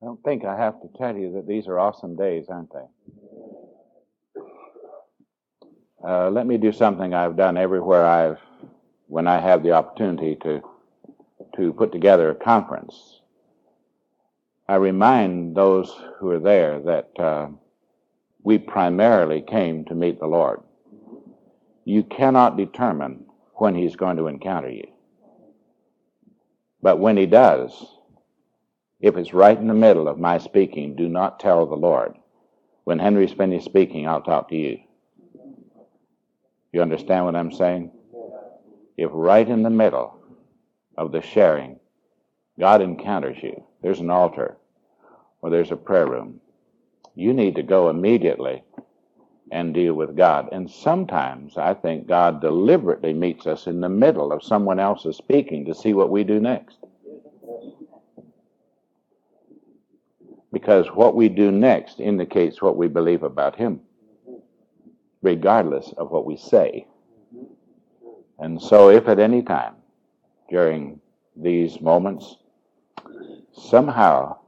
I don't think I have to tell you that these are awesome days, aren't they? Uh, let me do something I've done everywhere I've, when I have the opportunity to, to put together a conference. I remind those who are there that uh, we primarily came to meet the Lord. You cannot determine when He's going to encounter you. But when He does, if it's right in the middle of my speaking, do not tell the Lord. When Henry's finished speaking, I'll talk to you. You understand what I'm saying? If right in the middle of the sharing, God encounters you, there's an altar or there's a prayer room, you need to go immediately and deal with God. And sometimes I think God deliberately meets us in the middle of someone else's speaking to see what we do next. Because what we do next indicates what we believe about Him, regardless of what we say. And so, if at any time during these moments, somehow,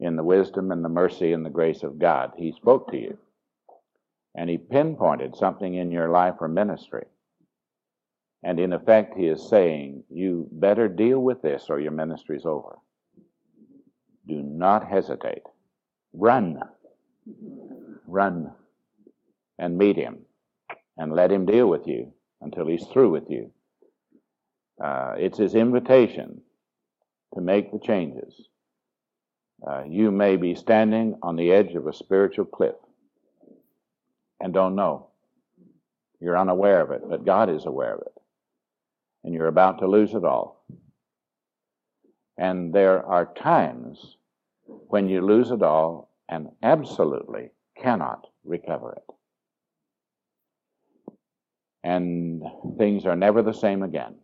in the wisdom and the mercy and the grace of God, He spoke to you, and He pinpointed something in your life or ministry, and in effect, He is saying, You better deal with this or your ministry's over. Do not hesitate. Run. Run and meet him and let him deal with you until he's through with you. Uh, it's his invitation to make the changes. Uh, you may be standing on the edge of a spiritual cliff and don't know. You're unaware of it, but God is aware of it. And you're about to lose it all. And there are times when you lose it all and absolutely cannot recover it. And things are never the same again.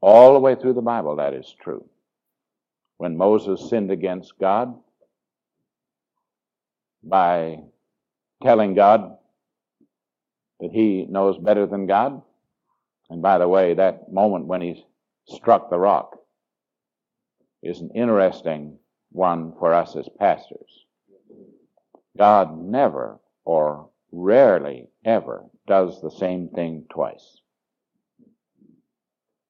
All the way through the Bible, that is true. When Moses sinned against God by telling God that he knows better than God, and by the way, that moment when he struck the rock is an interesting one for us as pastors. God never or rarely ever does the same thing twice.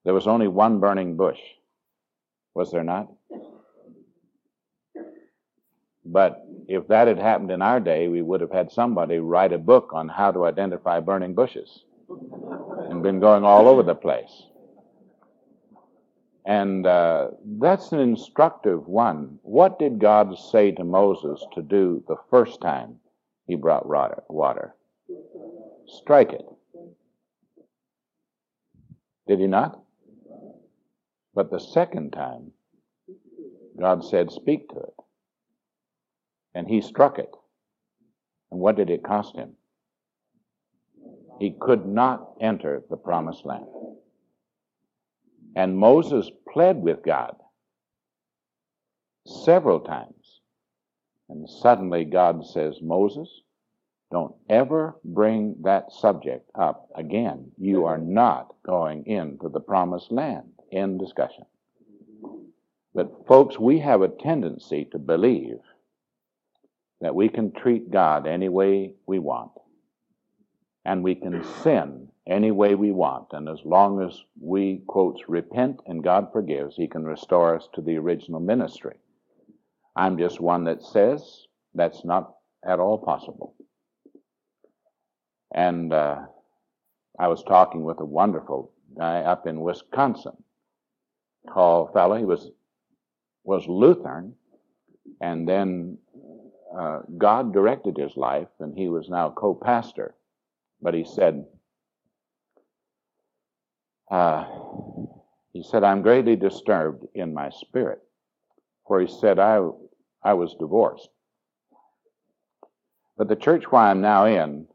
There was only one burning bush, was there not? But if that had happened in our day, we would have had somebody write a book on how to identify burning bushes and been going all over the place. And uh, that's an instructive one. What did God say to Moses to do the first time he brought water? Strike it. Did he not? But the second time, God said, Speak to it. And he struck it. And what did it cost him? He could not enter the promised land. And Moses pled with God several times. And suddenly God says, Moses, don't ever bring that subject up again. You are not going into the promised land. End discussion. But folks, we have a tendency to believe that we can treat God any way we want. And we can sin any way we want. And as long as we, quotes, repent and God forgives, He can restore us to the original ministry. I'm just one that says that's not at all possible. And uh, I was talking with a wonderful guy up in Wisconsin, tall fellow. He was was Lutheran, and then uh, God directed his life, and he was now co-pastor. But he said, uh, he said, I'm greatly disturbed in my spirit. For he said, I, I was divorced. But the church where I'm now in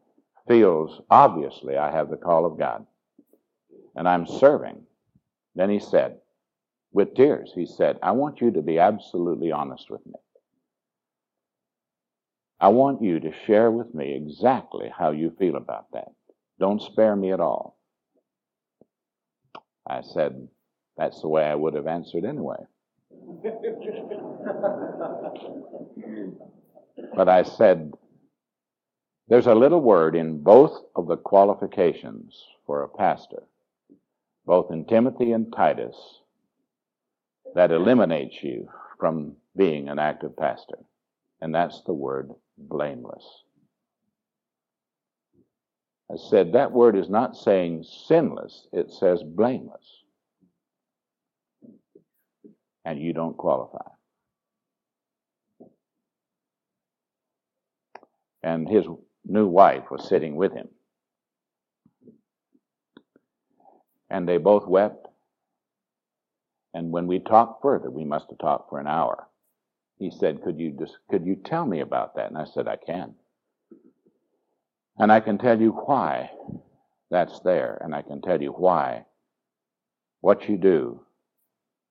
feels obviously I have the call of God. And I'm serving. Then he said, with tears, he said, I want you to be absolutely honest with me. I want you to share with me exactly how you feel about that. Don't spare me at all. I said, that's the way I would have answered anyway. but I said, there's a little word in both of the qualifications for a pastor, both in Timothy and Titus, that eliminates you from being an active pastor. And that's the word blameless. I said that word is not saying sinless, it says blameless. And you don't qualify. And his new wife was sitting with him. And they both wept. And when we talked further, we must have talked for an hour. He said, Could you just could you tell me about that? And I said, I can. And I can tell you why that's there, and I can tell you why what you do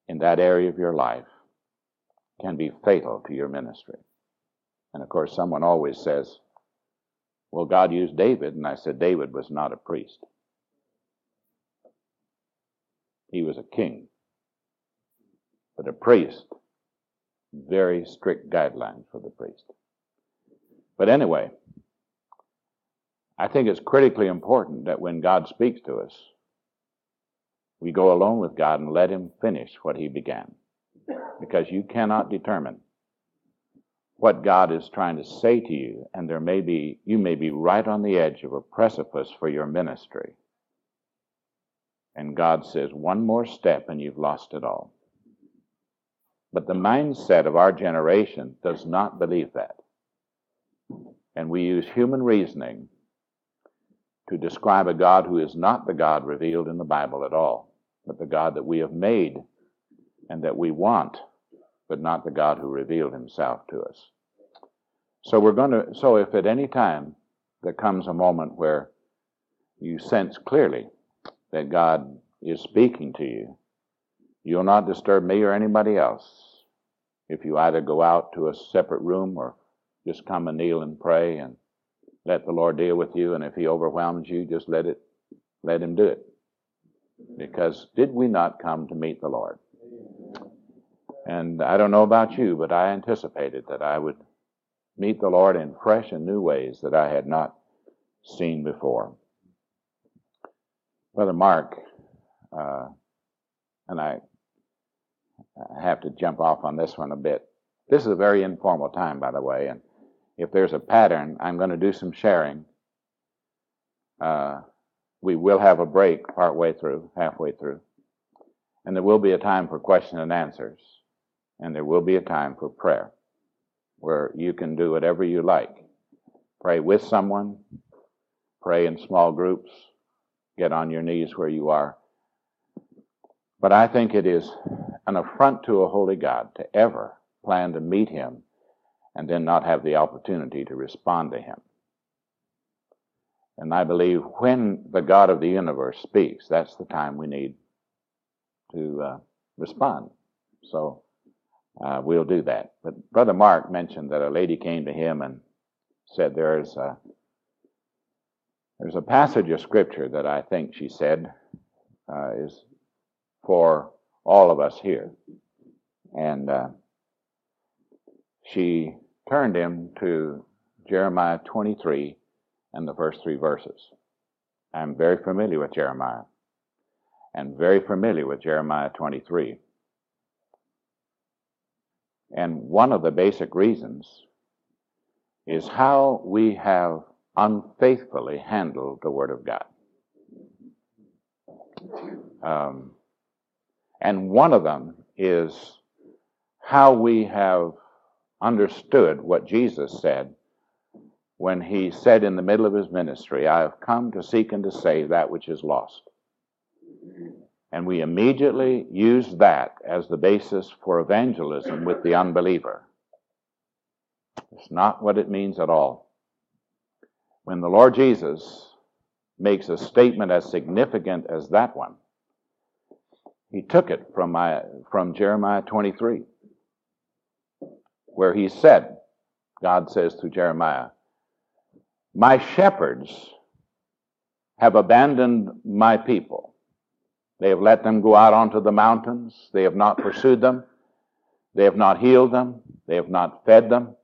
in that area of your life can be fatal to your ministry. And of course, someone always says, Well, God used David. And I said, David was not a priest, he was a king. But a priest, very strict guidelines for the priest. But anyway, I think it's critically important that when God speaks to us, we go alone with God and let Him finish what He began. Because you cannot determine what God is trying to say to you, and there may be, you may be right on the edge of a precipice for your ministry. And God says, one more step and you've lost it all. But the mindset of our generation does not believe that. And we use human reasoning to describe a God who is not the God revealed in the Bible at all, but the God that we have made and that we want, but not the God who revealed himself to us. So we're going to, so if at any time there comes a moment where you sense clearly that God is speaking to you, you'll not disturb me or anybody else. If you either go out to a separate room or just come and kneel and pray and let the Lord deal with you, and if He overwhelms you, just let it, let Him do it. Because did we not come to meet the Lord? And I don't know about you, but I anticipated that I would meet the Lord in fresh and new ways that I had not seen before. Brother Mark, uh, and I, have to jump off on this one a bit. This is a very informal time, by the way, and if there's a pattern, I'm going to do some sharing. Uh, we will have a break partway through, halfway through. And there will be a time for question and answers. And there will be a time for prayer where you can do whatever you like. Pray with someone, pray in small groups, get on your knees where you are. But I think it is an affront to a holy God to ever plan to meet him and then not have the opportunity to respond to him. And I believe when the God of the universe speaks, that's the time we need to uh, respond. So uh, we'll do that. But Brother Mark mentioned that a lady came to him and said there's a, there's a passage of scripture that I think she said uh, is for all of us here. And uh, she turned him to Jeremiah 23 and the first three verses. I'm very familiar with Jeremiah and very familiar with Jeremiah 23. And one of the basic reasons is how we have unfaithfully handled the Word of God. Um, and one of them is how we have understood what Jesus said when he said in the middle of his ministry, I have come to seek and to save that which is lost. And we immediately use that as the basis for evangelism with the unbeliever. It's not what it means at all. When the Lord Jesus makes a statement as significant as that one, he took it from, my, from Jeremiah 23 where he said, God says through Jeremiah, My shepherds have abandoned my people. They have let them go out onto the mountains. They have not pursued them. They have not healed them. They have not fed them.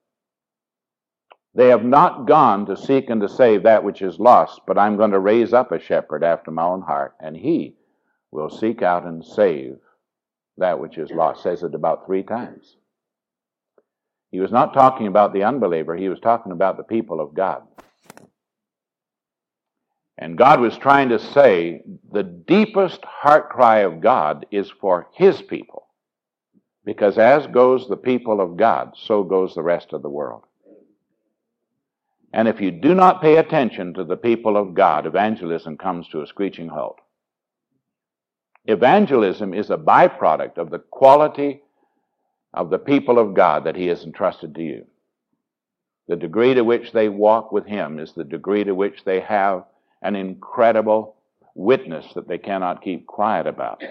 They have not gone to seek and to save that which is lost, but I'm going to raise up a shepherd after my own heart, and he will seek out and save that which is lost. Says it about three times. He was not talking about the unbeliever, he was talking about the people of God. And God was trying to say the deepest heart cry of God is for his people. Because as goes the people of God, so goes the rest of the world. And if you do not pay attention to the people of God, evangelism comes to a screeching halt. Evangelism is a byproduct of the quality of the people of God that He has entrusted to you. The degree to which they walk with Him is the degree to which they have an incredible witness that they cannot keep quiet about.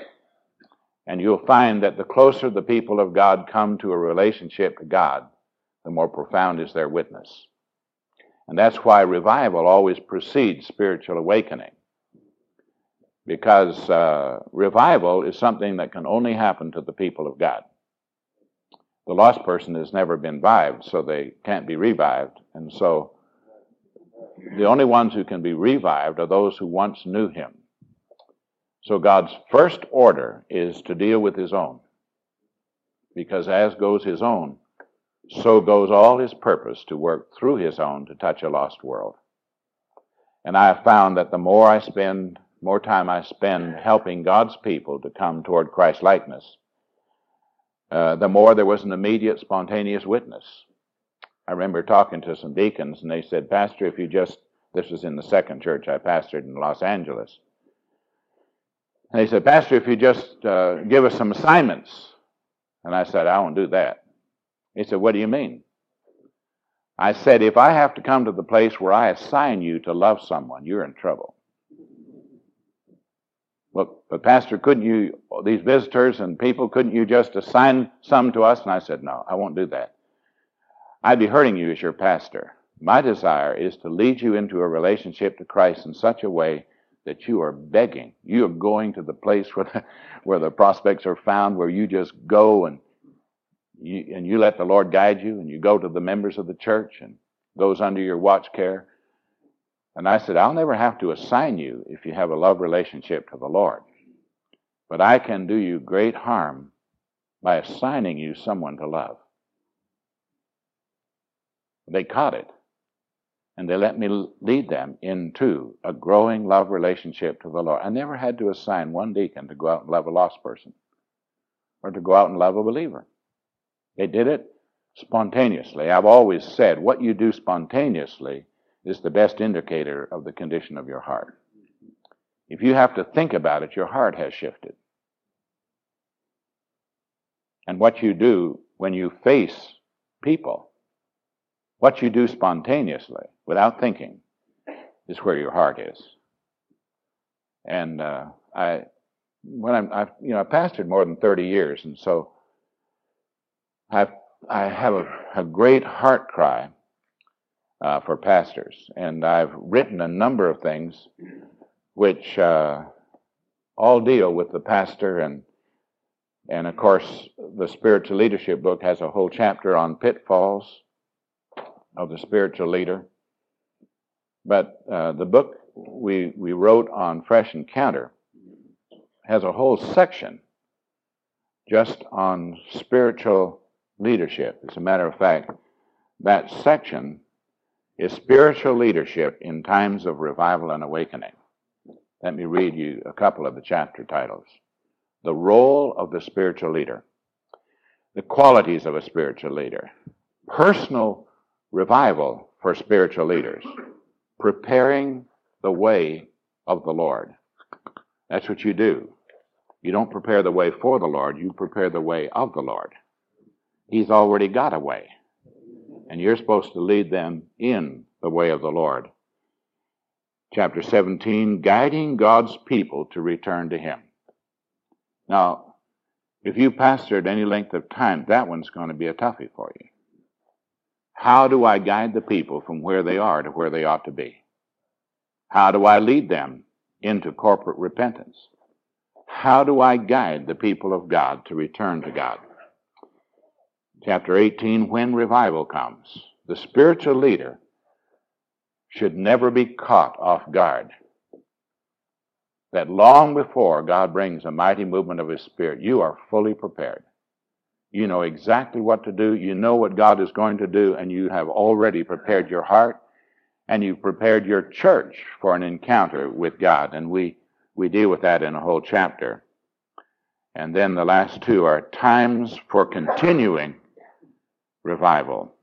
And you'll find that the closer the people of God come to a relationship to God, the more profound is their witness. And that's why revival always precedes spiritual awakening. Because uh, revival is something that can only happen to the people of God. The lost person has never been revived, so they can't be revived. And so the only ones who can be revived are those who once knew him. So God's first order is to deal with his own. Because as goes his own, so goes all his purpose to work through his own to touch a lost world. And I have found that the more I spend, more time I spend helping God's people to come toward Christ likeness, uh, the more there was an immediate spontaneous witness. I remember talking to some deacons, and they said, Pastor, if you just, this was in the second church I pastored in Los Angeles. And they said, Pastor, if you just uh, give us some assignments. And I said, I won't do that. He said, What do you mean? I said, If I have to come to the place where I assign you to love someone, you're in trouble. Well, but Pastor, couldn't you, these visitors and people, couldn't you just assign some to us? And I said, No, I won't do that. I'd be hurting you as your pastor. My desire is to lead you into a relationship to Christ in such a way that you are begging. You are going to the place where the, where the prospects are found, where you just go and you, and you let the Lord guide you, and you go to the members of the church and goes under your watch care. And I said, I'll never have to assign you if you have a love relationship to the Lord. But I can do you great harm by assigning you someone to love. They caught it. And they let me lead them into a growing love relationship to the Lord. I never had to assign one deacon to go out and love a lost person or to go out and love a believer. They did it spontaneously. I've always said what you do spontaneously is the best indicator of the condition of your heart. If you have to think about it, your heart has shifted. And what you do when you face people, what you do spontaneously without thinking, is where your heart is. And uh, I, when I'm, I've, you know, I pastored more than 30 years, and so I've, I have a, a great heart cry uh, for pastors, and I've written a number of things which uh, all deal with the pastor, and and of course the spiritual leadership book has a whole chapter on pitfalls of the spiritual leader. But uh, the book we we wrote on fresh encounter has a whole section just on spiritual leadership. As a matter of fact, that section is spiritual leadership in times of revival and awakening. Let me read you a couple of the chapter titles. The role of the spiritual leader, the qualities of a spiritual leader, personal revival for spiritual leaders, preparing the way of the Lord. That's what you do. You don't prepare the way for the Lord, you prepare the way of the Lord. He's already got a way. And you're supposed to lead them in the way of the Lord. Chapter 17, guiding God's people to return to Him. Now, if you pastored any length of time, that one's going to be a toughie for you. How do I guide the people from where they are to where they ought to be? How do I lead them into corporate repentance? How do I guide the people of God to return to God? Chapter 18, when revival comes, the spiritual leader should never be caught off guard. That long before God brings a mighty movement of His Spirit, you are fully prepared. You know exactly what to do. You know what God is going to do, and you have already prepared your heart and you've prepared your church for an encounter with God. And we, we deal with that in a whole chapter. And then the last two are times for continuing revival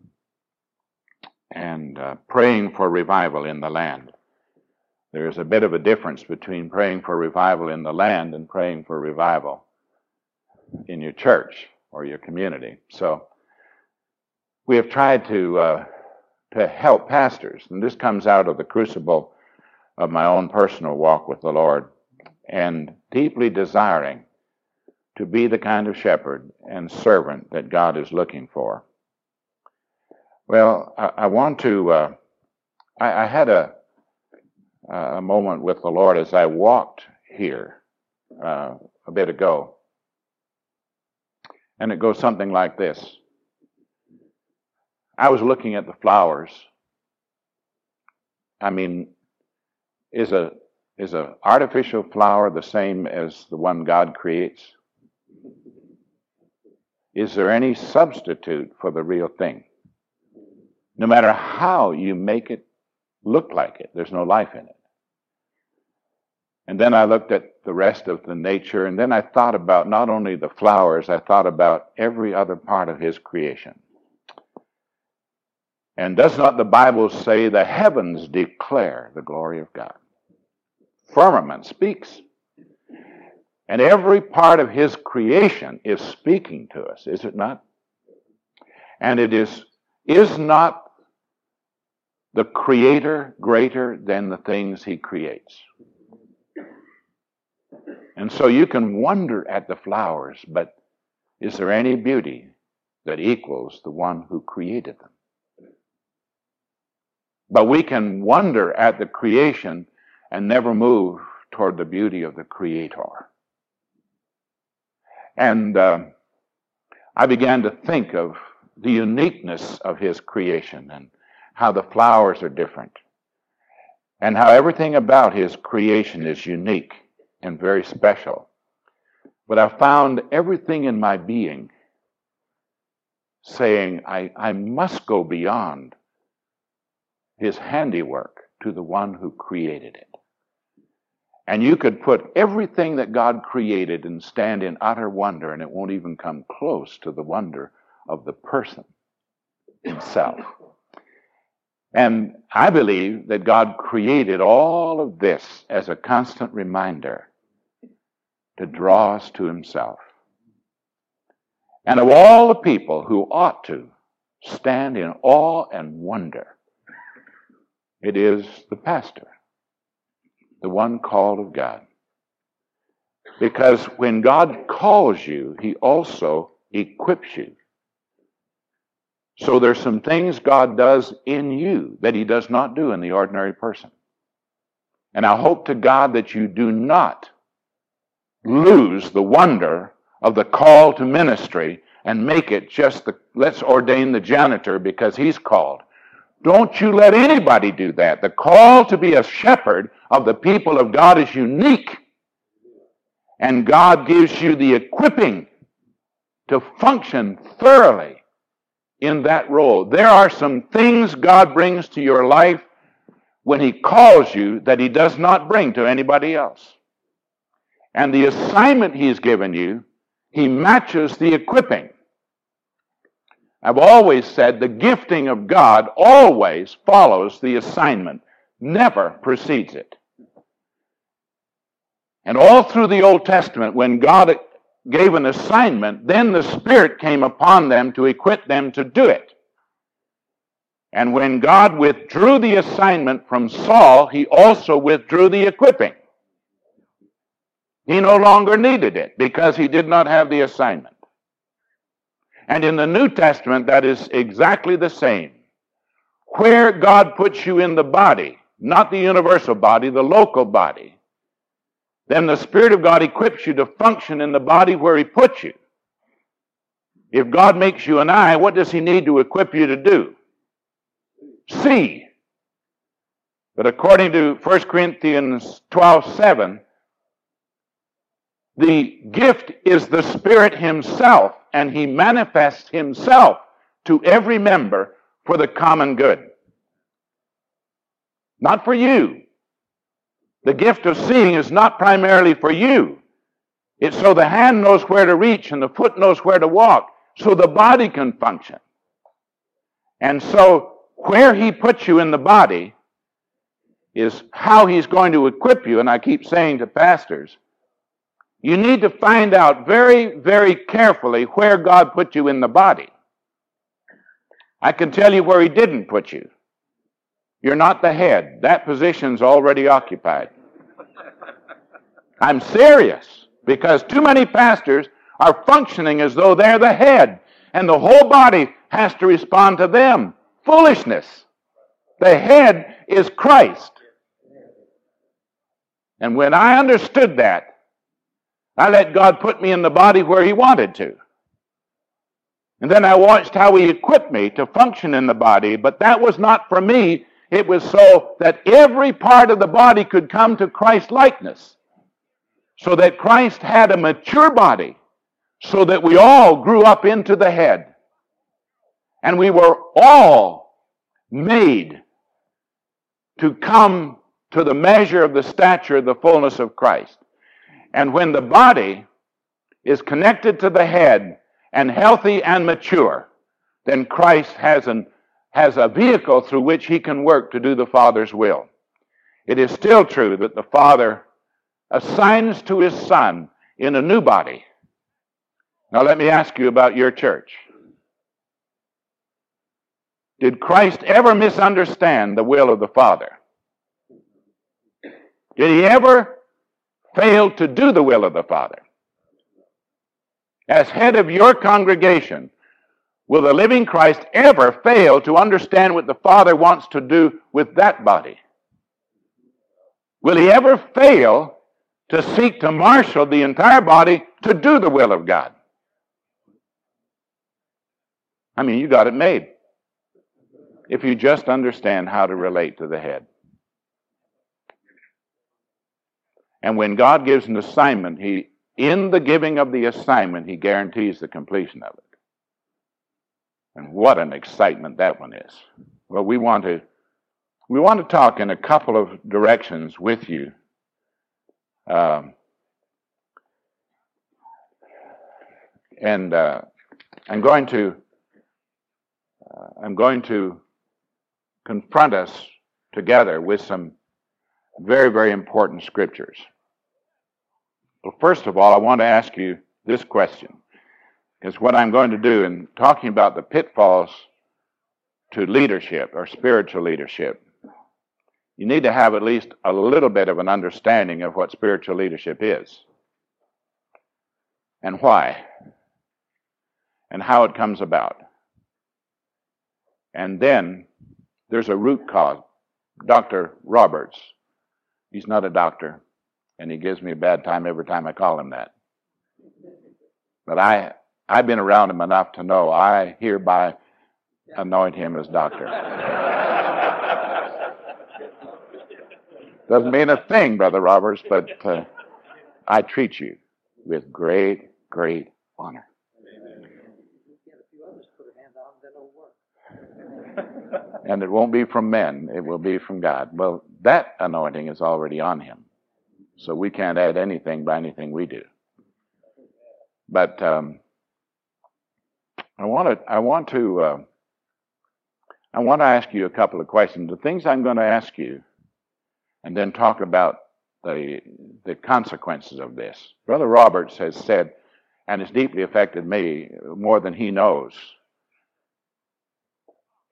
and uh, praying for revival in the land. There is a bit of a difference between praying for revival in the land and praying for revival in your church or your community. So we have tried to uh, to help pastors, and this comes out of the crucible of my own personal walk with the Lord, and deeply desiring to be the kind of shepherd and servant that God is looking for. Well, I, I want to. Uh, I, I, had a a moment with the Lord as I walked here uh, a bit ago, and it goes something like this. I was looking at the flowers. I mean, is a is an artificial flower the same as the one God creates? Is there any substitute for the real thing? No matter how you make it look like it, there's no life in it. And then I looked at the rest of the nature, and then I thought about not only the flowers, I thought about every other part of His creation. And does not the Bible say the heavens declare the glory of God? Firmament speaks. And every part of his creation is speaking to us, is it not? And it is, is not the creator greater than the things he creates? And so you can wonder at the flowers, but is there any beauty that equals the one who created them? But we can wonder at the creation and never move toward the beauty of the Creator. And uh, I began to think of the uniqueness of His creation and how the flowers are different and how everything about His creation is unique and very special. But I found everything in my being saying, I, I must go beyond his handiwork to the one who created it. And you could put everything that God created and stand in utter wonder, and it won't even come close to the wonder of the person himself. And I believe that God created all of this as a constant reminder to draw us to himself. And of all the people who ought to stand in awe and wonder it is the pastor, the one called of God. Because when God calls you, he also equips you. So there's some things God does in you that he does not do in the ordinary person. And I hope to God that you do not lose the wonder of the call to ministry and make it just the let's ordain the janitor because he's called. Don't you let anybody do that. The call to be a shepherd of the people of God is unique. And God gives you the equipping to function thoroughly in that role. There are some things God brings to your life when He calls you that He does not bring to anybody else. And the assignment He's given you, He matches the equipping. I've always said the gifting of God always follows the assignment, never precedes it. And all through the Old Testament, when God gave an assignment, then the Spirit came upon them to equip them to do it. And when God withdrew the assignment from Saul, he also withdrew the equipping. He no longer needed it because he did not have the assignment. And in the New Testament, that is exactly the same. Where God puts you in the body, not the universal body, the local body, then the Spirit of God equips you to function in the body where He puts you. If God makes you an eye, what does He need to equip you to do? See. But according to 1 Corinthians 12 7, the gift is the Spirit Himself, and He manifests Himself to every member for the common good. Not for you. The gift of seeing is not primarily for you. It's so the hand knows where to reach and the foot knows where to walk, so the body can function. And so, where He puts you in the body is how He's going to equip you. And I keep saying to pastors, you need to find out very, very carefully where God put you in the body. I can tell you where He didn't put you. You're not the head. That position's already occupied. I'm serious because too many pastors are functioning as though they're the head and the whole body has to respond to them. Foolishness. The head is Christ. And when I understood that, I let God put me in the body where He wanted to. And then I watched how He equipped me to function in the body, but that was not for me. It was so that every part of the body could come to Christ likeness. So that Christ had a mature body, so that we all grew up into the head. And we were all made to come to the measure of the stature of the fullness of Christ. And when the body is connected to the head and healthy and mature, then Christ has, an, has a vehicle through which he can work to do the Father's will. It is still true that the Father assigns to his Son in a new body. Now, let me ask you about your church. Did Christ ever misunderstand the will of the Father? Did he ever fail to do the will of the Father. As head of your congregation, will the living Christ ever fail to understand what the Father wants to do with that body? Will he ever fail to seek to marshal the entire body to do the will of God? I mean, you got it made. If you just understand how to relate to the head. And when God gives an assignment, He, in the giving of the assignment, He guarantees the completion of it. And what an excitement that one is. Well, we want to we want to talk in a couple of directions with you. Um, and uh, I'm going to uh, I'm going to confront us together with some very very important scriptures. Well, first of all, I want to ask you this question. Because what I'm going to do in talking about the pitfalls to leadership or spiritual leadership, you need to have at least a little bit of an understanding of what spiritual leadership is and why and how it comes about. And then there's a root cause. Dr. Roberts, he's not a doctor, and he gives me a bad time every time I call him that. But I, I've been around him enough to know I hereby anoint him as doctor. Doesn't mean a thing, Brother Roberts, but uh, I treat you with great, great honor. and it won't be from men, it will be from God. Well, that anointing is already on him. So we can't add anything by anything we do. But um, I want to I want to uh, I want to ask you a couple of questions. The things I'm going to ask you, and then talk about the the consequences of this. Brother Roberts has said, and it's deeply affected me more than he knows.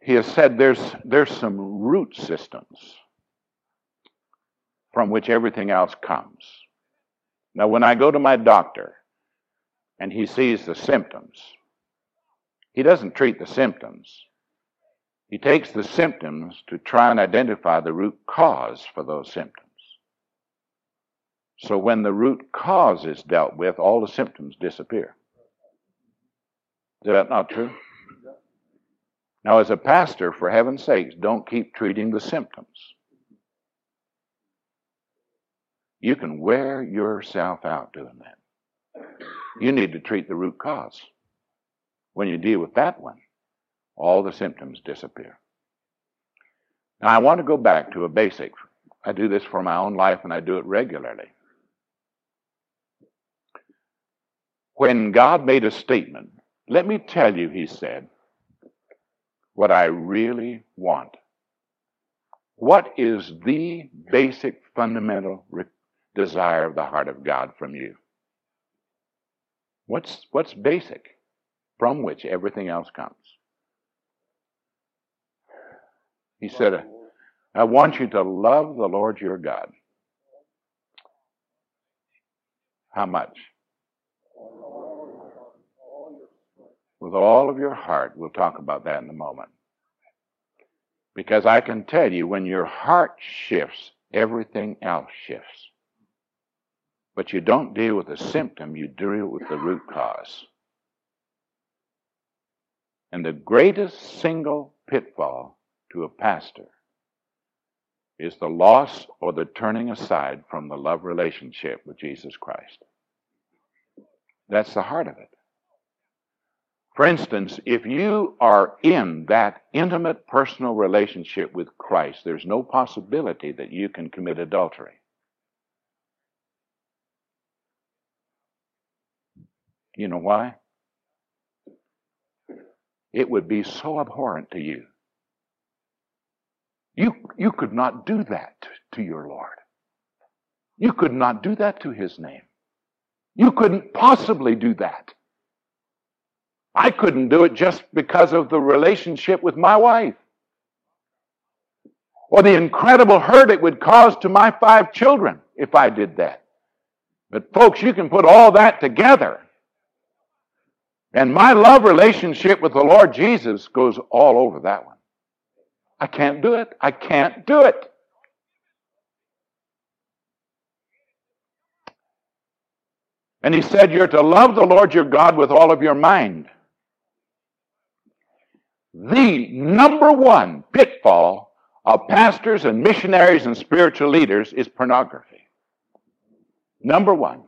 He has said there's there's some root systems from which everything else comes. Now, when I go to my doctor and he sees the symptoms, he doesn't treat the symptoms. He takes the symptoms to try and identify the root cause for those symptoms. So when the root cause is dealt with, all the symptoms disappear. Is that not true? Now, as a pastor, for heaven's sakes, don't keep treating the symptoms. You can wear yourself out doing that. You need to treat the root cause. When you deal with that one, all the symptoms disappear. Now, I want to go back to a basic. I do this for my own life and I do it regularly. When God made a statement, let me tell you, he said, what I really want. What is the basic fundamental re- desire of the heart of God from you? What's, what's basic from which everything else comes? He said, I want you to love the Lord your God. How much? With all of your heart. We'll talk about that in a moment. Because I can tell you, when your heart shifts, everything else shifts. But you don't deal with the symptom, you deal with the root cause. And the greatest single pitfall to a pastor is the loss or the turning aside from the love relationship with Jesus Christ. That's the heart of it. For instance, if you are in that intimate personal relationship with Christ, there's no possibility that you can commit adultery. You know why? It would be so abhorrent to you. You, you could not do that to your Lord. You could not do that to His name. You couldn't possibly do that. I couldn't do it just because of the relationship with my wife. Or the incredible hurt it would cause to my five children if I did that. But folks, you can put all that together. And my love relationship with the Lord Jesus goes all over that one. I can't do it. I can't do it. And he said, You're to love the Lord your God with all of your mind the number one pitfall of pastors and missionaries and spiritual leaders is pornography. Number one.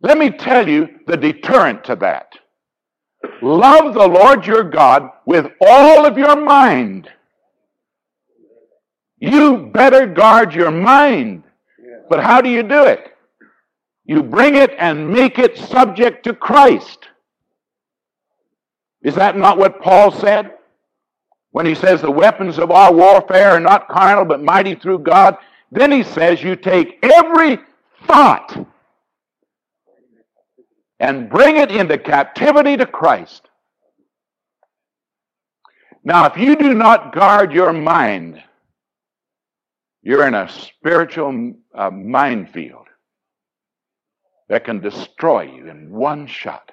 Let me tell you the deterrent to that. Love the Lord your God with all of your mind. You better guard your mind. But how do you do it? You bring it and make it subject to Christ. Is that not what Paul said? When he says the weapons of our warfare are not carnal but mighty through God, then he says you take every thought and bring it into captivity to Christ. Now, if you do not guard your mind, you're in a spiritual uh, minefield that can destroy you in one shot.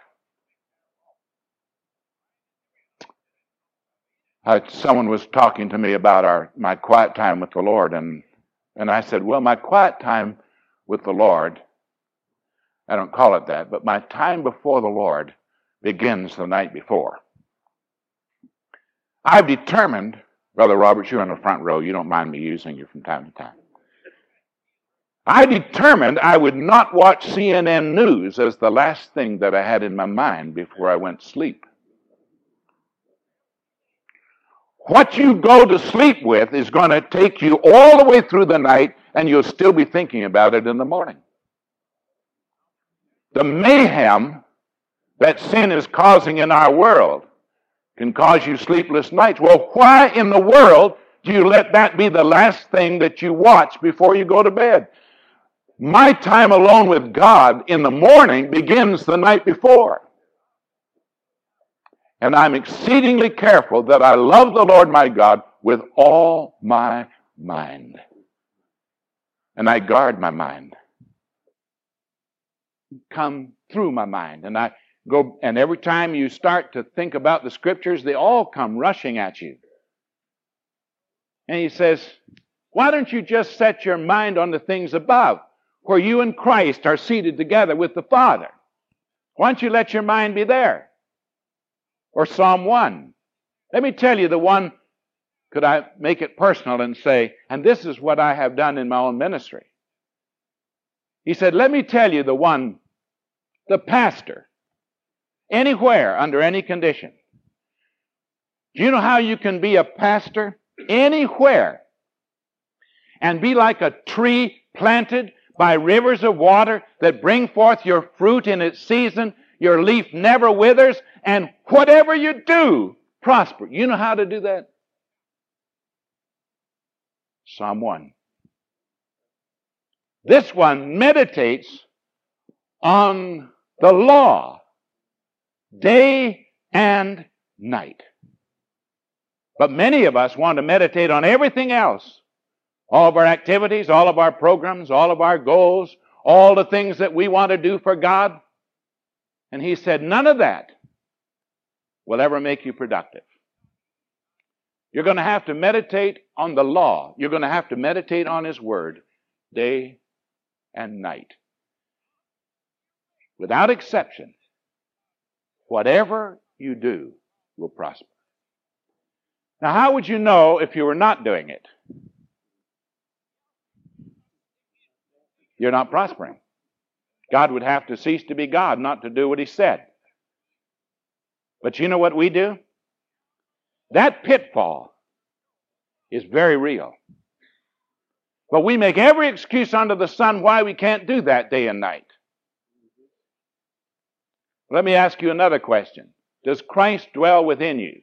someone was talking to me about our my quiet time with the Lord, and and I said, well, my quiet time with the Lord, I don't call it that, but my time before the Lord begins the night before. I've determined, Brother Roberts, you're in the front row. You don't mind me using you from time to time. I determined I would not watch CNN News as the last thing that I had in my mind before I went to sleep. What you go to sleep with is going to take you all the way through the night, and you'll still be thinking about it in the morning. The mayhem that sin is causing in our world can cause you sleepless nights. Well, why in the world do you let that be the last thing that you watch before you go to bed? My time alone with God in the morning begins the night before. And I'm exceedingly careful that I love the Lord my God with all my mind. And I guard my mind. Come through my mind. And I go, and every time you start to think about the scriptures, they all come rushing at you. And he says, Why don't you just set your mind on the things above, where you and Christ are seated together with the Father? Why don't you let your mind be there? Or Psalm 1. Let me tell you the one, could I make it personal and say, and this is what I have done in my own ministry. He said, let me tell you the one, the pastor, anywhere, under any condition. Do you know how you can be a pastor? Anywhere. And be like a tree planted by rivers of water that bring forth your fruit in its season. Your leaf never withers. And whatever you do, prosper. You know how to do that? Psalm 1. This one meditates on the law day and night. But many of us want to meditate on everything else. All of our activities, all of our programs, all of our goals, all the things that we want to do for God. And he said, none of that will ever make you productive. You're going to have to meditate on the law. You're going to have to meditate on His Word day and night. Without exception, whatever you do will prosper. Now, how would you know if you were not doing it? You're not prospering. God would have to cease to be God, not to do what He said. But you know what we do? That pitfall is very real. But we make every excuse under the sun why we can't do that day and night. Let me ask you another question. Does Christ dwell within you?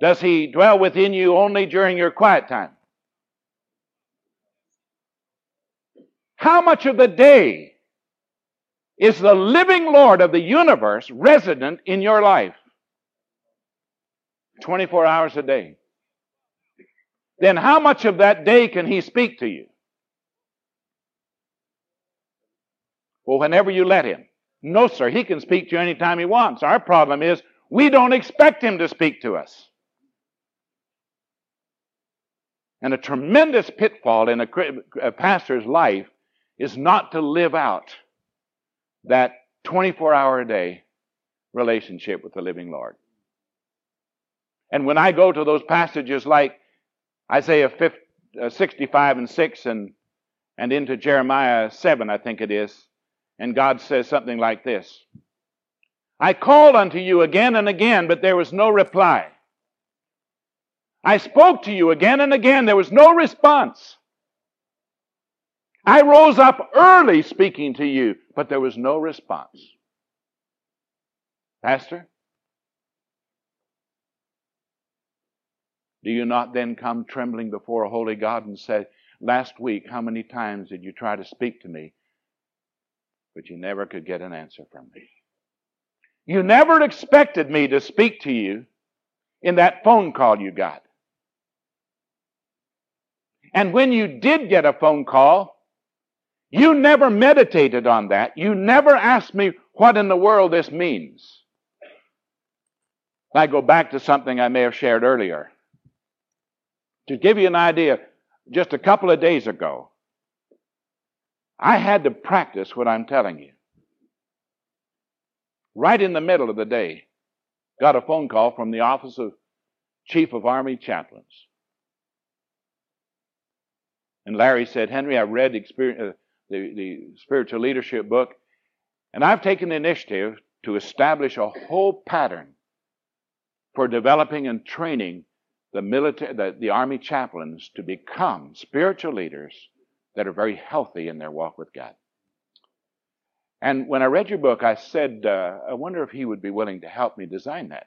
Does he dwell within you only during your quiet time? How much of the day is the living Lord of the universe resident in your life 24 hours a day. Then how much of that day can He speak to you? Well, whenever you let Him. No, sir, He can speak to you anytime He wants. Our problem is we don't expect Him to speak to us. And a tremendous pitfall in a, a pastor's life is not to live out that 24 hour a day relationship with the living Lord. And when I go to those passages like Isaiah 50, uh, 65 and 6 and, and into Jeremiah 7, I think it is, and God says something like this I called unto you again and again, but there was no reply. I spoke to you again and again, there was no response. I rose up early speaking to you, but there was no response. Pastor, do you not then come trembling before a holy God and say, Last week, how many times did you try to speak to me, but you never could get an answer from me? You never expected me to speak to you in that phone call you got. And when you did get a phone call, you never meditated on that. You never asked me what in the world this means. I go back to something I may have shared earlier. To give you an idea, just a couple of days ago, I had to practice what I'm telling you. Right in the middle of the day, got a phone call from the office of Chief of Army Chaplains. And Larry said, Henry, I've read experience, uh, the, the spiritual leadership book. And I've taken the initiative to establish a whole pattern for developing and training the military, the, the army chaplains to become spiritual leaders that are very healthy in their walk with God. And when I read your book, I said, uh, I wonder if he would be willing to help me design that.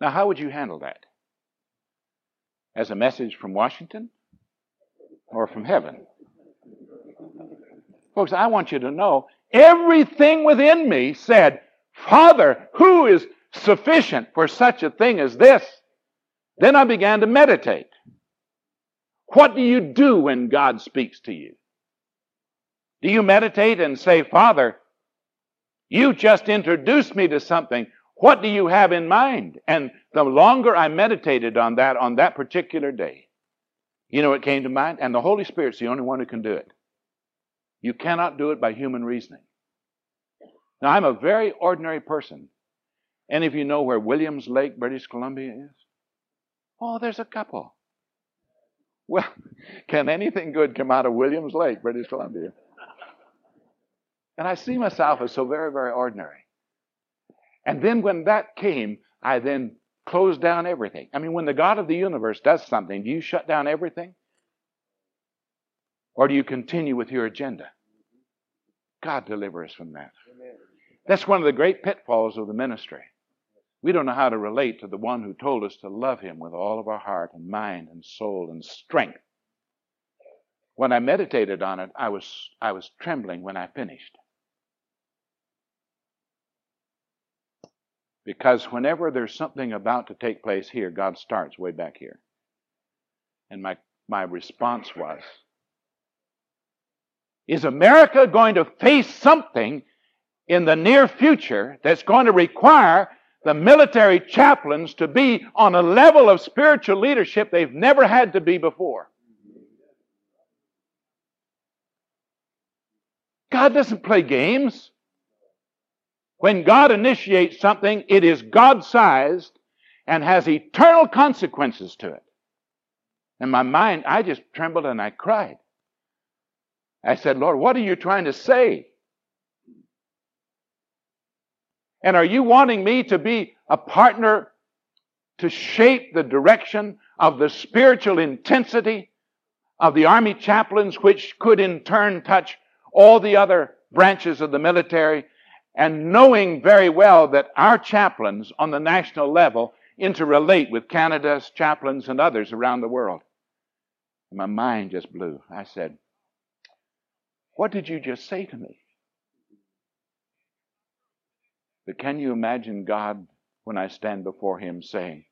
Now, how would you handle that? As a message from Washington? or from heaven. Folks, I want you to know everything within me said, Father, who is sufficient for such a thing as this? Then I began to meditate. What do you do when God speaks to you? Do you meditate and say, Father, you just introduced me to something. What do you have in mind? And the longer I meditated on that on that particular day, you know what came to mind? And the Holy Spirit's the only one who can do it. You cannot do it by human reasoning. Now, I'm a very ordinary person. Any of you know where Williams Lake, British Columbia is? Oh, there's a couple. Well, can anything good come out of Williams Lake, British Columbia? And I see myself as so very, very ordinary. And then when that came, I then closed down everything. I mean, when the God of the universe does something, do you shut down everything? Or do you continue with your agenda? God deliver us from that. That's one of the great pitfalls of the ministry. We don't know how to relate to the one who told us to love him with all of our heart and mind and soul and strength. When I meditated on it, I was, I was trembling when I finished. Because whenever there's something about to take place here, God starts way back here. And my, my response was, is America going to face something in the near future that's going to require the military chaplains to be on a level of spiritual leadership they've never had to be before. God doesn't play games. When God initiates something, it is God sized and has eternal consequences to it. In my mind, I just trembled and I cried. I said, Lord, what are you trying to say? And are you wanting me to be a partner to shape the direction of the spiritual intensity of the army chaplains, which could in turn touch all the other branches of the military, and knowing very well that our chaplains on the national level interrelate with Canada's chaplains and others around the world? my mind just blew. I said, What did you just say to me? But can you imagine God when I stand before Him saying,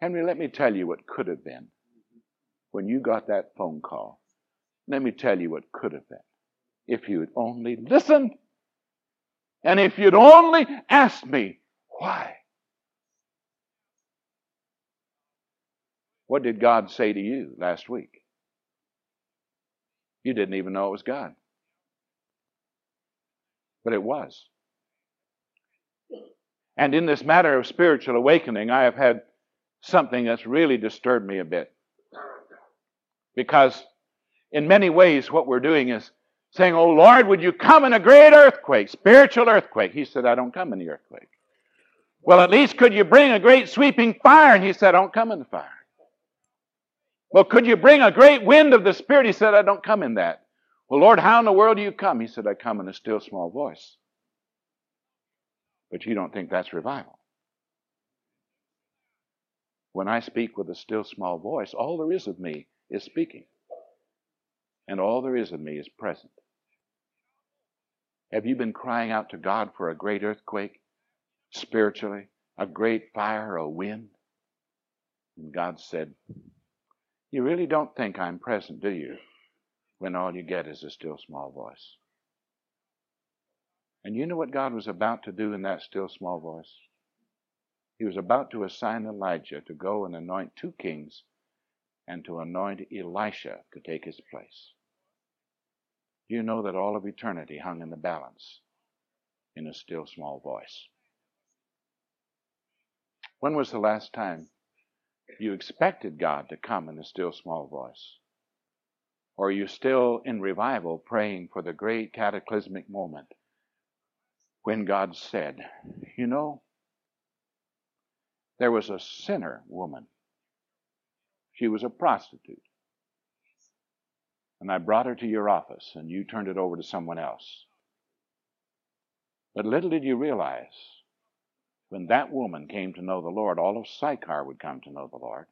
Henry, let me tell you what could have been when you got that phone call. Let me tell you what could have been if you'd only listened and if you'd only asked me why. What did God say to you last week? You didn't even know it was God. But it was. And in this matter of spiritual awakening, I have had something that's really disturbed me a bit. Because in many ways, what we're doing is saying, Oh Lord, would you come in a great earthquake, spiritual earthquake? He said, I don't come in the earthquake. Well, at least could you bring a great sweeping fire? And he said, I don't come in the fire. Well, could you bring a great wind of the Spirit? He said, I don't come in that. Well, Lord, how in the world do you come? He said, I come in a still small voice. But you don't think that's revival. When I speak with a still small voice, all there is of me is speaking. And all there is of me is present. Have you been crying out to God for a great earthquake, spiritually, a great fire, a wind? And God said, You really don't think I'm present, do you? When all you get is a still small voice. And you know what God was about to do in that still small voice? He was about to assign Elijah to go and anoint two kings and to anoint Elisha to take his place. Do you know that all of eternity hung in the balance in a still small voice. When was the last time you expected God to come in a still small voice? Or are you still in revival praying for the great cataclysmic moment when God said, You know, there was a sinner woman. She was a prostitute. And I brought her to your office, and you turned it over to someone else. But little did you realize, when that woman came to know the Lord, all of Sychar would come to know the Lord.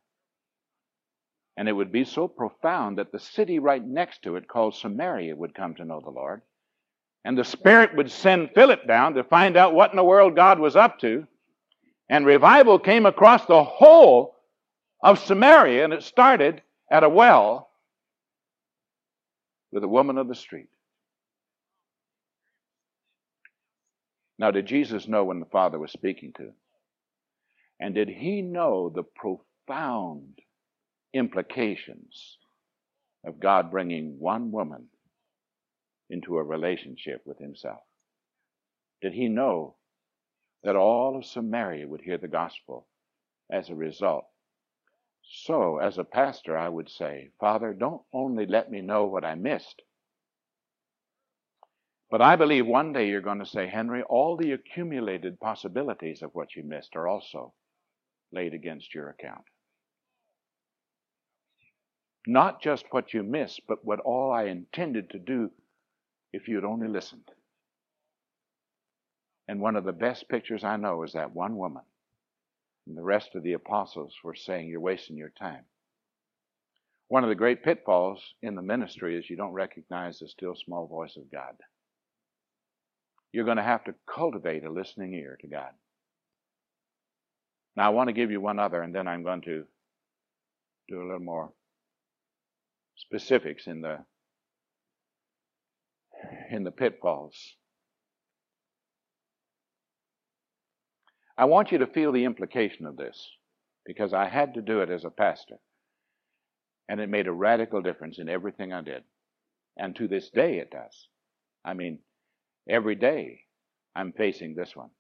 And it would be so profound that the city right next to it, called Samaria, would come to know the Lord. And the Spirit would send Philip down to find out what in the world God was up to. And revival came across the whole of Samaria, and it started at a well with a woman of the street. Now, did Jesus know when the Father was speaking to him? And did he know the profound implications of God bringing one woman into a relationship with himself? Did he know that all of Samaria would hear the gospel as a result? So, as a pastor, I would say, Father, don't only let me know what I missed, but I believe one day you're going to say, Henry, all the accumulated possibilities of what you missed are also laid against your account. Not just what you missed, but what all I intended to do if you'd only listened. And one of the best pictures I know is that one woman. And the rest of the apostles were saying, You're wasting your time. One of the great pitfalls in the ministry is you don't recognize the still small voice of God. You're going to have to cultivate a listening ear to God. Now, I want to give you one other, and then I'm going to do a little more specifics in the in the pitfalls. I want you to feel the implication of this because I had to do it as a pastor. And it made a radical difference in everything I did. And to this day it does. I mean, every day I'm facing this one.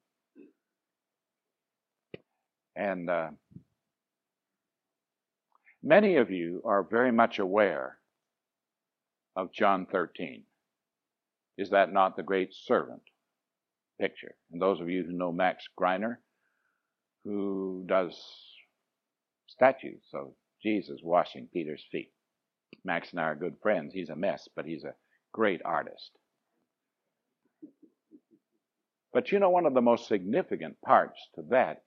And uh, many of you are very much aware of John 13. Is that not the great servant picture? And those of you who know Max Greiner, who does statues of Jesus washing Peter's feet. Max and I are good friends. He's a mess, but he's a great artist. But you know, one of the most significant parts to that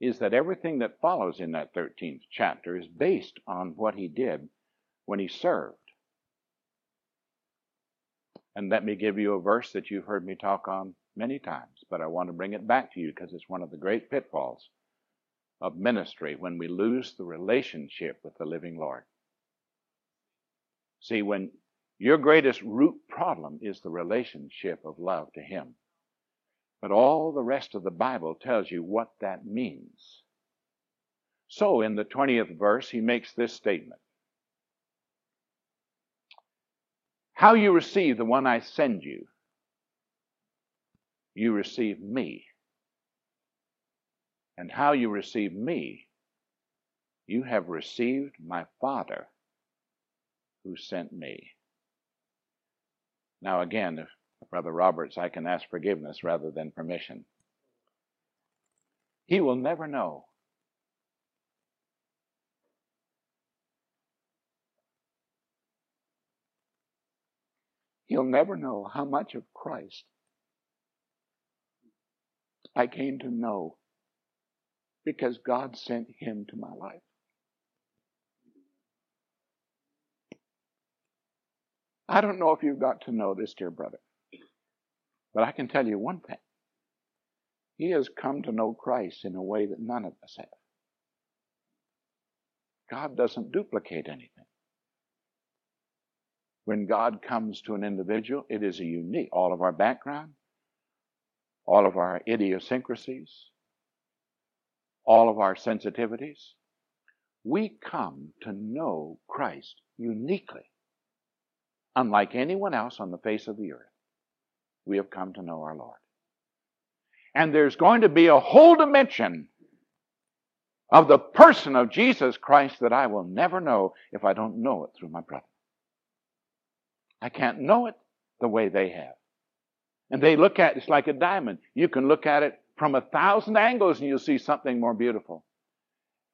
is that everything that follows in that 13th chapter is based on what he did when he served. And let me give you a verse that you've heard me talk on many times, but I want to bring it back to you because it's one of the great pitfalls of ministry when we lose the relationship with the living Lord. See, when your greatest root problem is the relationship of love to Him, but all the rest of the Bible tells you what that means. So, in the 20th verse, he makes this statement How you receive the one I send you, you receive me and how you receive me, you have received my Father who sent me. Now, again, if Brother Roberts, I can ask forgiveness rather than permission. He will never know. He'll never know how much of Christ I came to know because God sent him to my life. I don't know if you've got to know this, dear brother, but I can tell you one thing. He has come to know Christ in a way that none of us have. God doesn't duplicate anything. When God comes to an individual, it is a unique, all of our background, all of our idiosyncrasies, all of our sensitivities. We come to know Christ uniquely, unlike anyone else on the face of the earth. We have come to know our Lord. And there's going to be a whole dimension of the person of Jesus Christ that I will never know if I don't know it through my brother. I can't know it the way they have. And they look at it, it's like a diamond. You can look at it from a thousand angles and you'll see something more beautiful.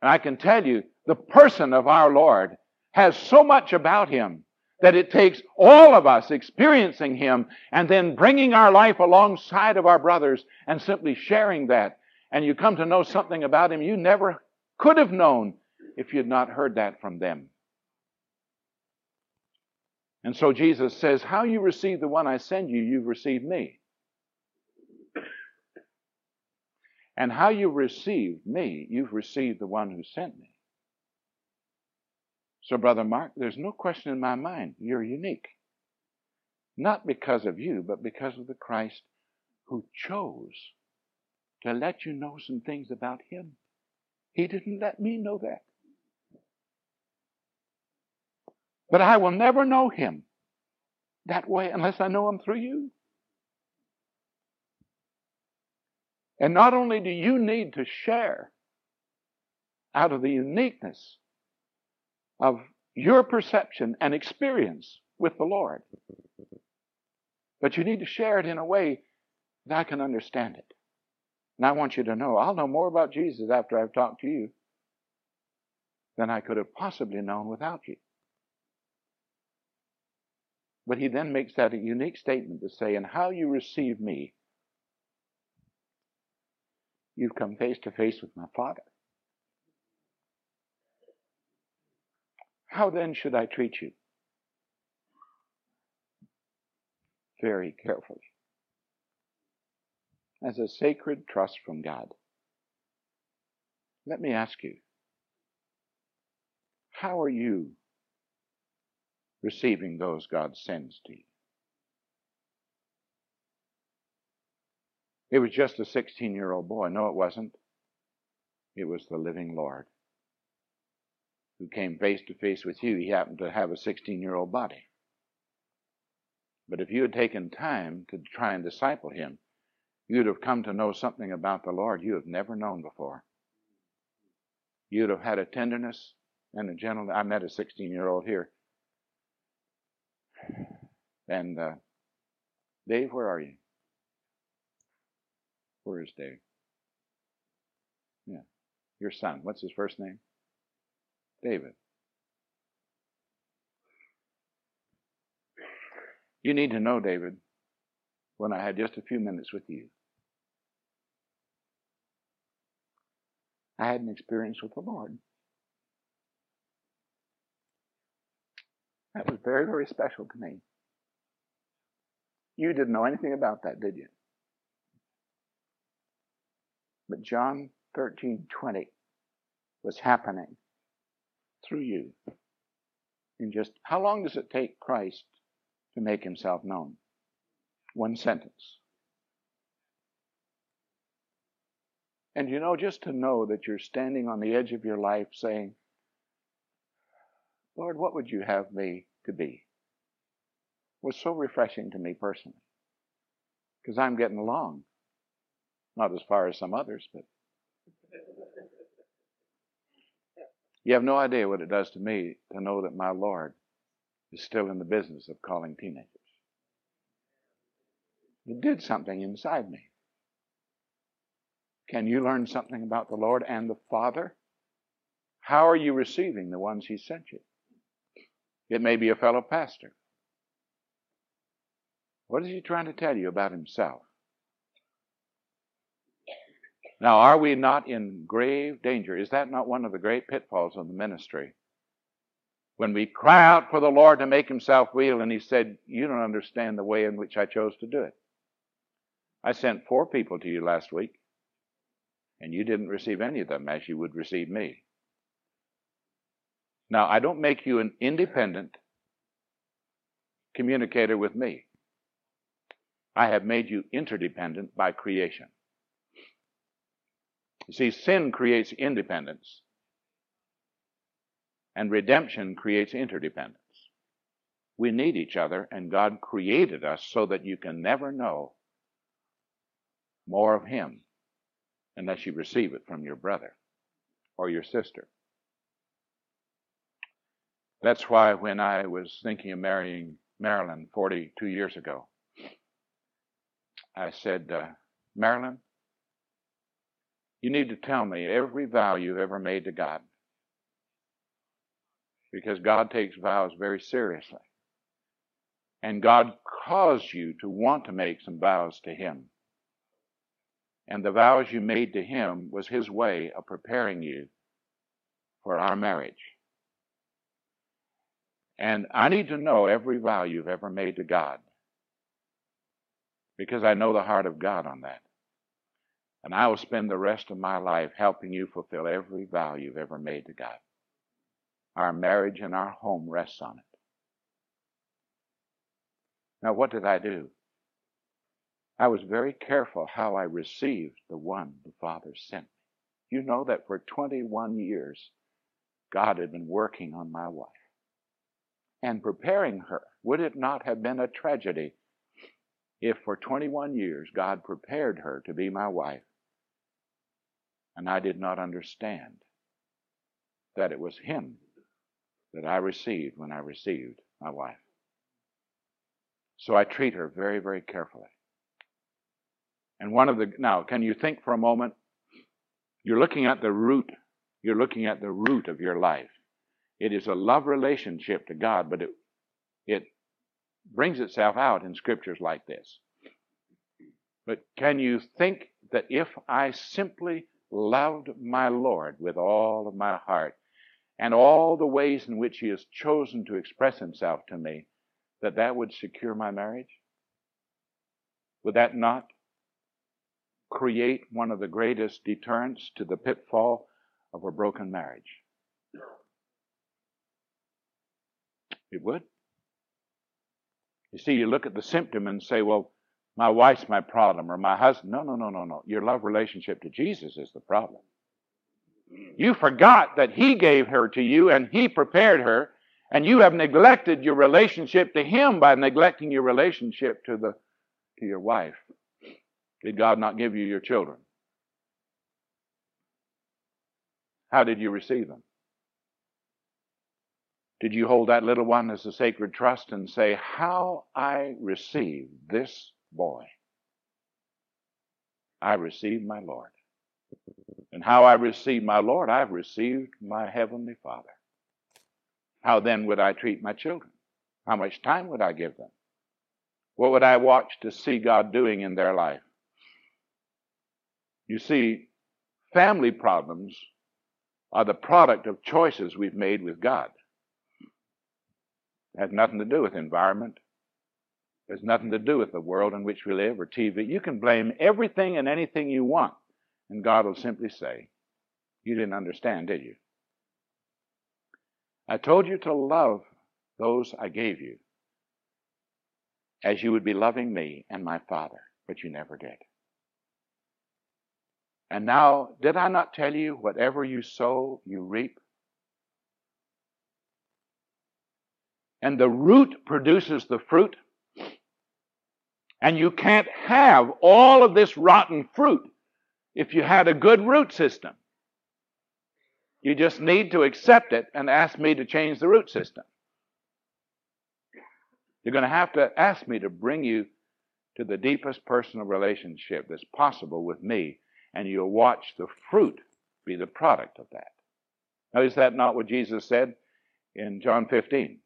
And I can tell you, the person of our Lord has so much about him that it takes all of us experiencing him and then bringing our life alongside of our brothers and simply sharing that. And you come to know something about him you never could have known if you'd not heard that from them. And so Jesus says, How you receive the one I send you, you've received me. And how you received me, you've received the one who sent me. So, Brother Mark, there's no question in my mind you're unique. Not because of you, but because of the Christ who chose to let you know some things about him. He didn't let me know that. But I will never know him that way unless I know Him through you. And not only do you need to share out of the uniqueness of your perception and experience with the Lord, but you need to share it in a way that I can understand it. And I want you to know I'll know more about Jesus after I've talked to you than I could have possibly known without you. But he then makes that a unique statement to say, and how you receive me, you've come face to face with my Father. How then should I treat you? Very carefully as a sacred trust from God. Let me ask you, how are you receiving those God sends to you? It was just a 16 year old boy. No, it wasn't. It was the living Lord who came face to face with you. He happened to have a 16 year old body. But if you had taken time to try and disciple him, you'd have come to know something about the Lord you have never known before. You'd have had a tenderness and a gentleness. I met a 16 year old here. And, uh, Dave, where are you? Where is Dave? Yeah. Your son. What's his first name? David. You need to know, David, when I had just a few minutes with you. I had an experience with the Lord. That was very, very special to me. You didn't know anything about that, did you? But John 13 20 was happening through you. In just how long does it take Christ to make himself known? One sentence. And you know, just to know that you're standing on the edge of your life saying, Lord, what would you have me to be? was so refreshing to me personally. Because I'm getting along. Not as far as some others, but. You have no idea what it does to me to know that my Lord is still in the business of calling teenagers. It did something inside me. Can you learn something about the Lord and the Father? How are you receiving the ones He sent you? It may be a fellow pastor. What is he trying to tell you about himself? Now, are we not in grave danger? Is that not one of the great pitfalls of the ministry? When we cry out for the Lord to make himself real, and he said, You don't understand the way in which I chose to do it. I sent four people to you last week and you didn't receive any of them as you would receive me. Now, I don't make you an independent communicator with me. I have made you interdependent by creation. You see, sin creates independence, and redemption creates interdependence. We need each other, and God created us so that you can never know more of Him unless you receive it from your brother or your sister. That's why when I was thinking of marrying Marilyn 42 years ago, I said, uh, Marilyn, you need to tell me every vow you've ever made to God. Because God takes vows very seriously. And God caused you to want to make some vows to Him. And the vows you made to him was his way of preparing you for our marriage. And I need to know every vow you've ever made to God because I know the heart of God on that. And I will spend the rest of my life helping you fulfill every vow you've ever made to God. Our marriage and our home rests on it. Now, what did I do? I was very careful how I received the one the Father sent me. You know that for 21 years, God had been working on my wife. And preparing her. Would it not have been a tragedy if for 21 years God prepared her to be my wife and I did not understand that it was Him that I received when I received my wife? So I treat her very, very carefully. And one of the, now, can you think for a moment? You're looking at the root, you're looking at the root of your life. It is a love relationship to God, but it, it brings itself out in scriptures like this. But can you think that if I simply loved my Lord with all of my heart and all the ways in which He has chosen to express Himself to me, that that would secure my marriage? Would that not create one of the greatest deterrents to the pitfall of a broken marriage? It would. You see, you look at the symptom and say, well, my wife's my problem or my husband. No, no, no, no, no. Your love relationship to Jesus is the problem. You forgot that He gave her to you and He prepared her, and you have neglected your relationship to Him by neglecting your relationship to the to your wife. Did God not give you your children? How did you receive them? Did you hold that little one as a sacred trust and say, How I receive this boy? I received my Lord. And how I received my Lord, I've received my Heavenly Father. How then would I treat my children? How much time would I give them? What would I watch to see God doing in their life? You see, family problems are the product of choices we've made with God. Has nothing to do with environment. Has nothing to do with the world in which we live or TV. You can blame everything and anything you want, and God will simply say, You didn't understand, did you? I told you to love those I gave you as you would be loving me and my Father, but you never did. And now, did I not tell you, whatever you sow, you reap? And the root produces the fruit. And you can't have all of this rotten fruit if you had a good root system. You just need to accept it and ask me to change the root system. You're going to have to ask me to bring you to the deepest personal relationship that's possible with me, and you'll watch the fruit be the product of that. Now, is that not what Jesus said in John 15?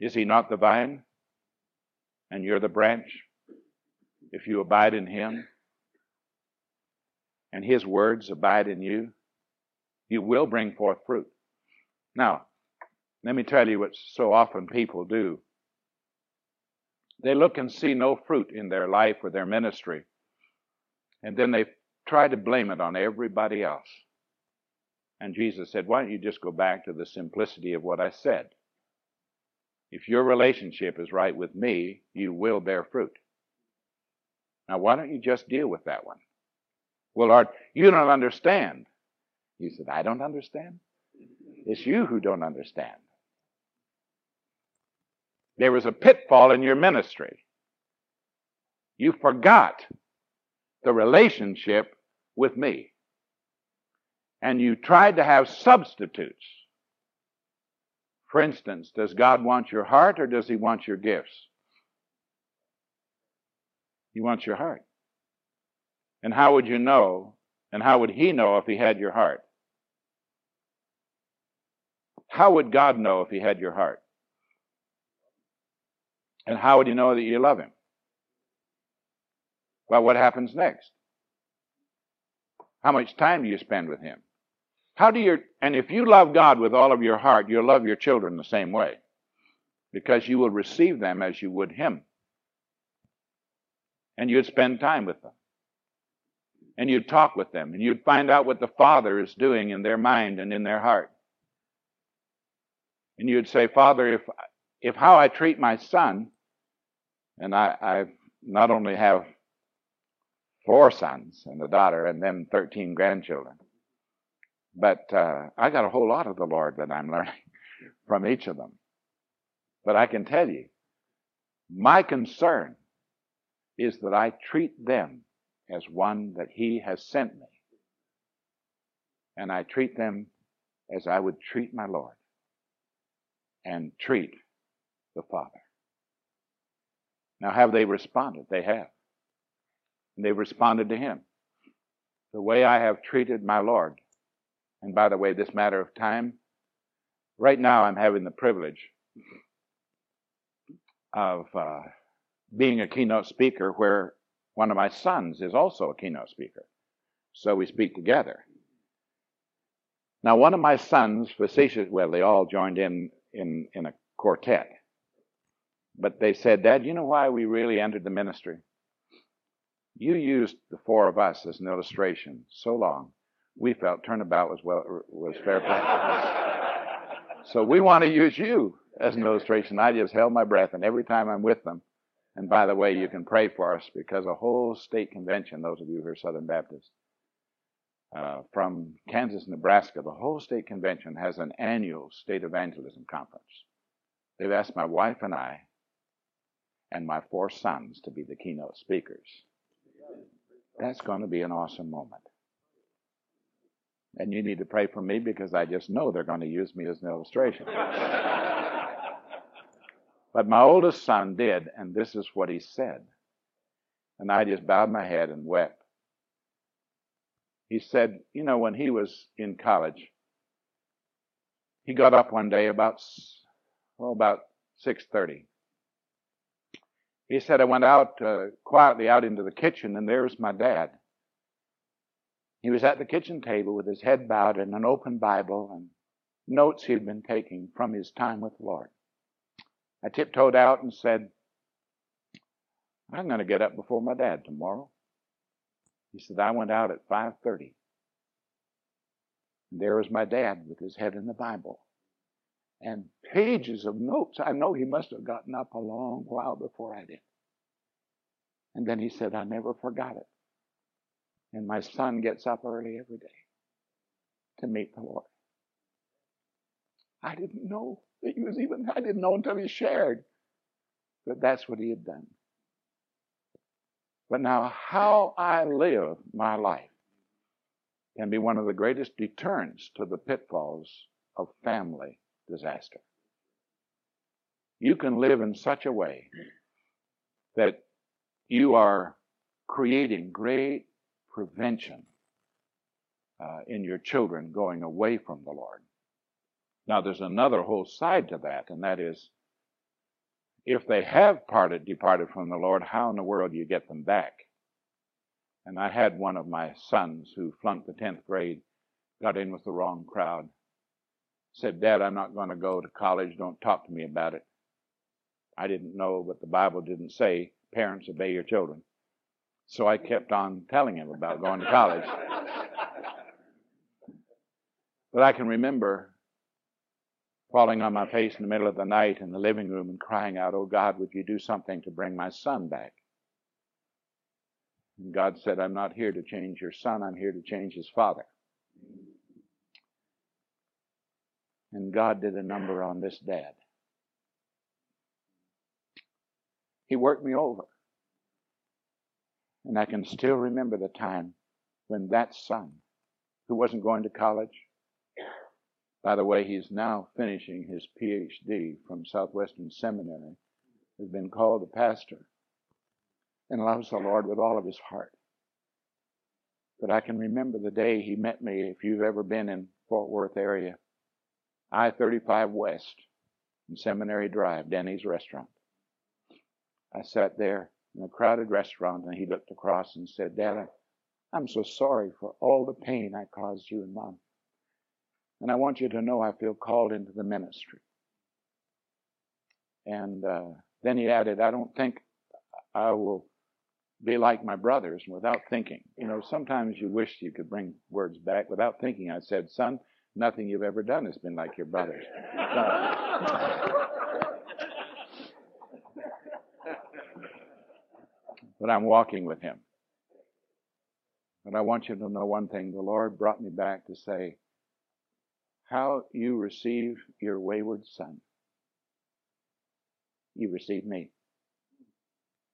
Is he not the vine? And you're the branch? If you abide in him and his words abide in you, you will bring forth fruit. Now, let me tell you what so often people do. They look and see no fruit in their life or their ministry, and then they try to blame it on everybody else. And Jesus said, Why don't you just go back to the simplicity of what I said? If your relationship is right with me, you will bear fruit. Now, why don't you just deal with that one? Well, Lord, you don't understand. He said, I don't understand. It's you who don't understand. There was a pitfall in your ministry. You forgot the relationship with me. And you tried to have substitutes for instance, does God want your heart or does He want your gifts? He wants your heart. And how would you know, and how would He know if He had your heart? How would God know if He had your heart? And how would He know that you love Him? Well, what happens next? How much time do you spend with Him? How do you, and if you love God with all of your heart, you'll love your children the same way because you will receive them as you would Him. And you'd spend time with them. And you'd talk with them. And you'd find out what the Father is doing in their mind and in their heart. And you'd say, Father, if, if how I treat my son, and I, I not only have four sons and a daughter and then 13 grandchildren, but uh, I got a whole lot of the Lord that I'm learning. from each of them. But I can tell you, my concern is that I treat them as one that He has sent me. And I treat them as I would treat my Lord and treat the Father. Now, have they responded? They have. And they've responded to Him. The way I have treated my Lord. And by the way, this matter of time, right now I'm having the privilege of uh, being a keynote speaker where one of my sons is also a keynote speaker. So we speak together. Now, one of my sons, facetious, well, they all joined in, in in a quartet. But they said, Dad, you know why we really entered the ministry? You used the four of us as an illustration so long, we felt turnabout was well was fair play. so we want to use you as an illustration. I just held my breath, and every time I'm with them, and by the way, you can pray for us because a whole state convention, those of you who are Southern Baptists, uh, from Kansas, Nebraska, the whole state convention has an annual state evangelism conference. They've asked my wife and I and my four sons to be the keynote speakers. That's going to be an awesome moment. And you need to pray for me because I just know they're going to use me as an illustration. but my oldest son did, and this is what he said. And I just bowed my head and wept. He said, you know, when he was in college, he got up one day about, well, about 6.30 he said, I went out uh, quietly out into the kitchen, and there was my dad. He was at the kitchen table with his head bowed and an open Bible and notes he had been taking from his time with the Lord. I tiptoed out and said, I'm going to get up before my dad tomorrow. He said, I went out at 5.30. And there was my dad with his head in the Bible and pages of notes. I know he must have gotten up a long while before I did. And then he said, I never forgot it. And my son gets up early every day to meet the Lord. I didn't know that he was even, I didn't know until he shared that that's what he had done. But now, how I live my life can be one of the greatest deterrents to the pitfalls of family disaster. You can live in such a way that you are creating great prevention uh, in your children going away from the Lord. Now, there's another whole side to that, and that is if they have parted, departed from the Lord, how in the world do you get them back? And I had one of my sons who flunked the 10th grade, got in with the wrong crowd, said, Dad, I'm not going to go to college. Don't talk to me about it. I didn't know, but the Bible didn't say, parents, obey your children. So I kept on telling him about going to college. but I can remember falling on my face in the middle of the night in the living room and crying out, Oh God, would you do something to bring my son back? And God said, I'm not here to change your son, I'm here to change his father. And God did a number on this dad. He worked me over. And I can still remember the time when that son, who wasn't going to college, by the way, he's now finishing his PhD from Southwestern Seminary, has been called a pastor and loves the Lord with all of his heart. But I can remember the day he met me, if you've ever been in Fort Worth area. I 35 West and Seminary Drive, Denny's restaurant. I sat there in a crowded restaurant and he looked across and said, Dad, I'm so sorry for all the pain I caused you and Mom. And I want you to know I feel called into the ministry. And uh, then he added, I don't think I will be like my brothers without thinking. You know, sometimes you wish you could bring words back without thinking. I said, Son, Nothing you've ever done has been like your brother's. but I'm walking with him. But I want you to know one thing. The Lord brought me back to say, how you receive your wayward son. You receive me.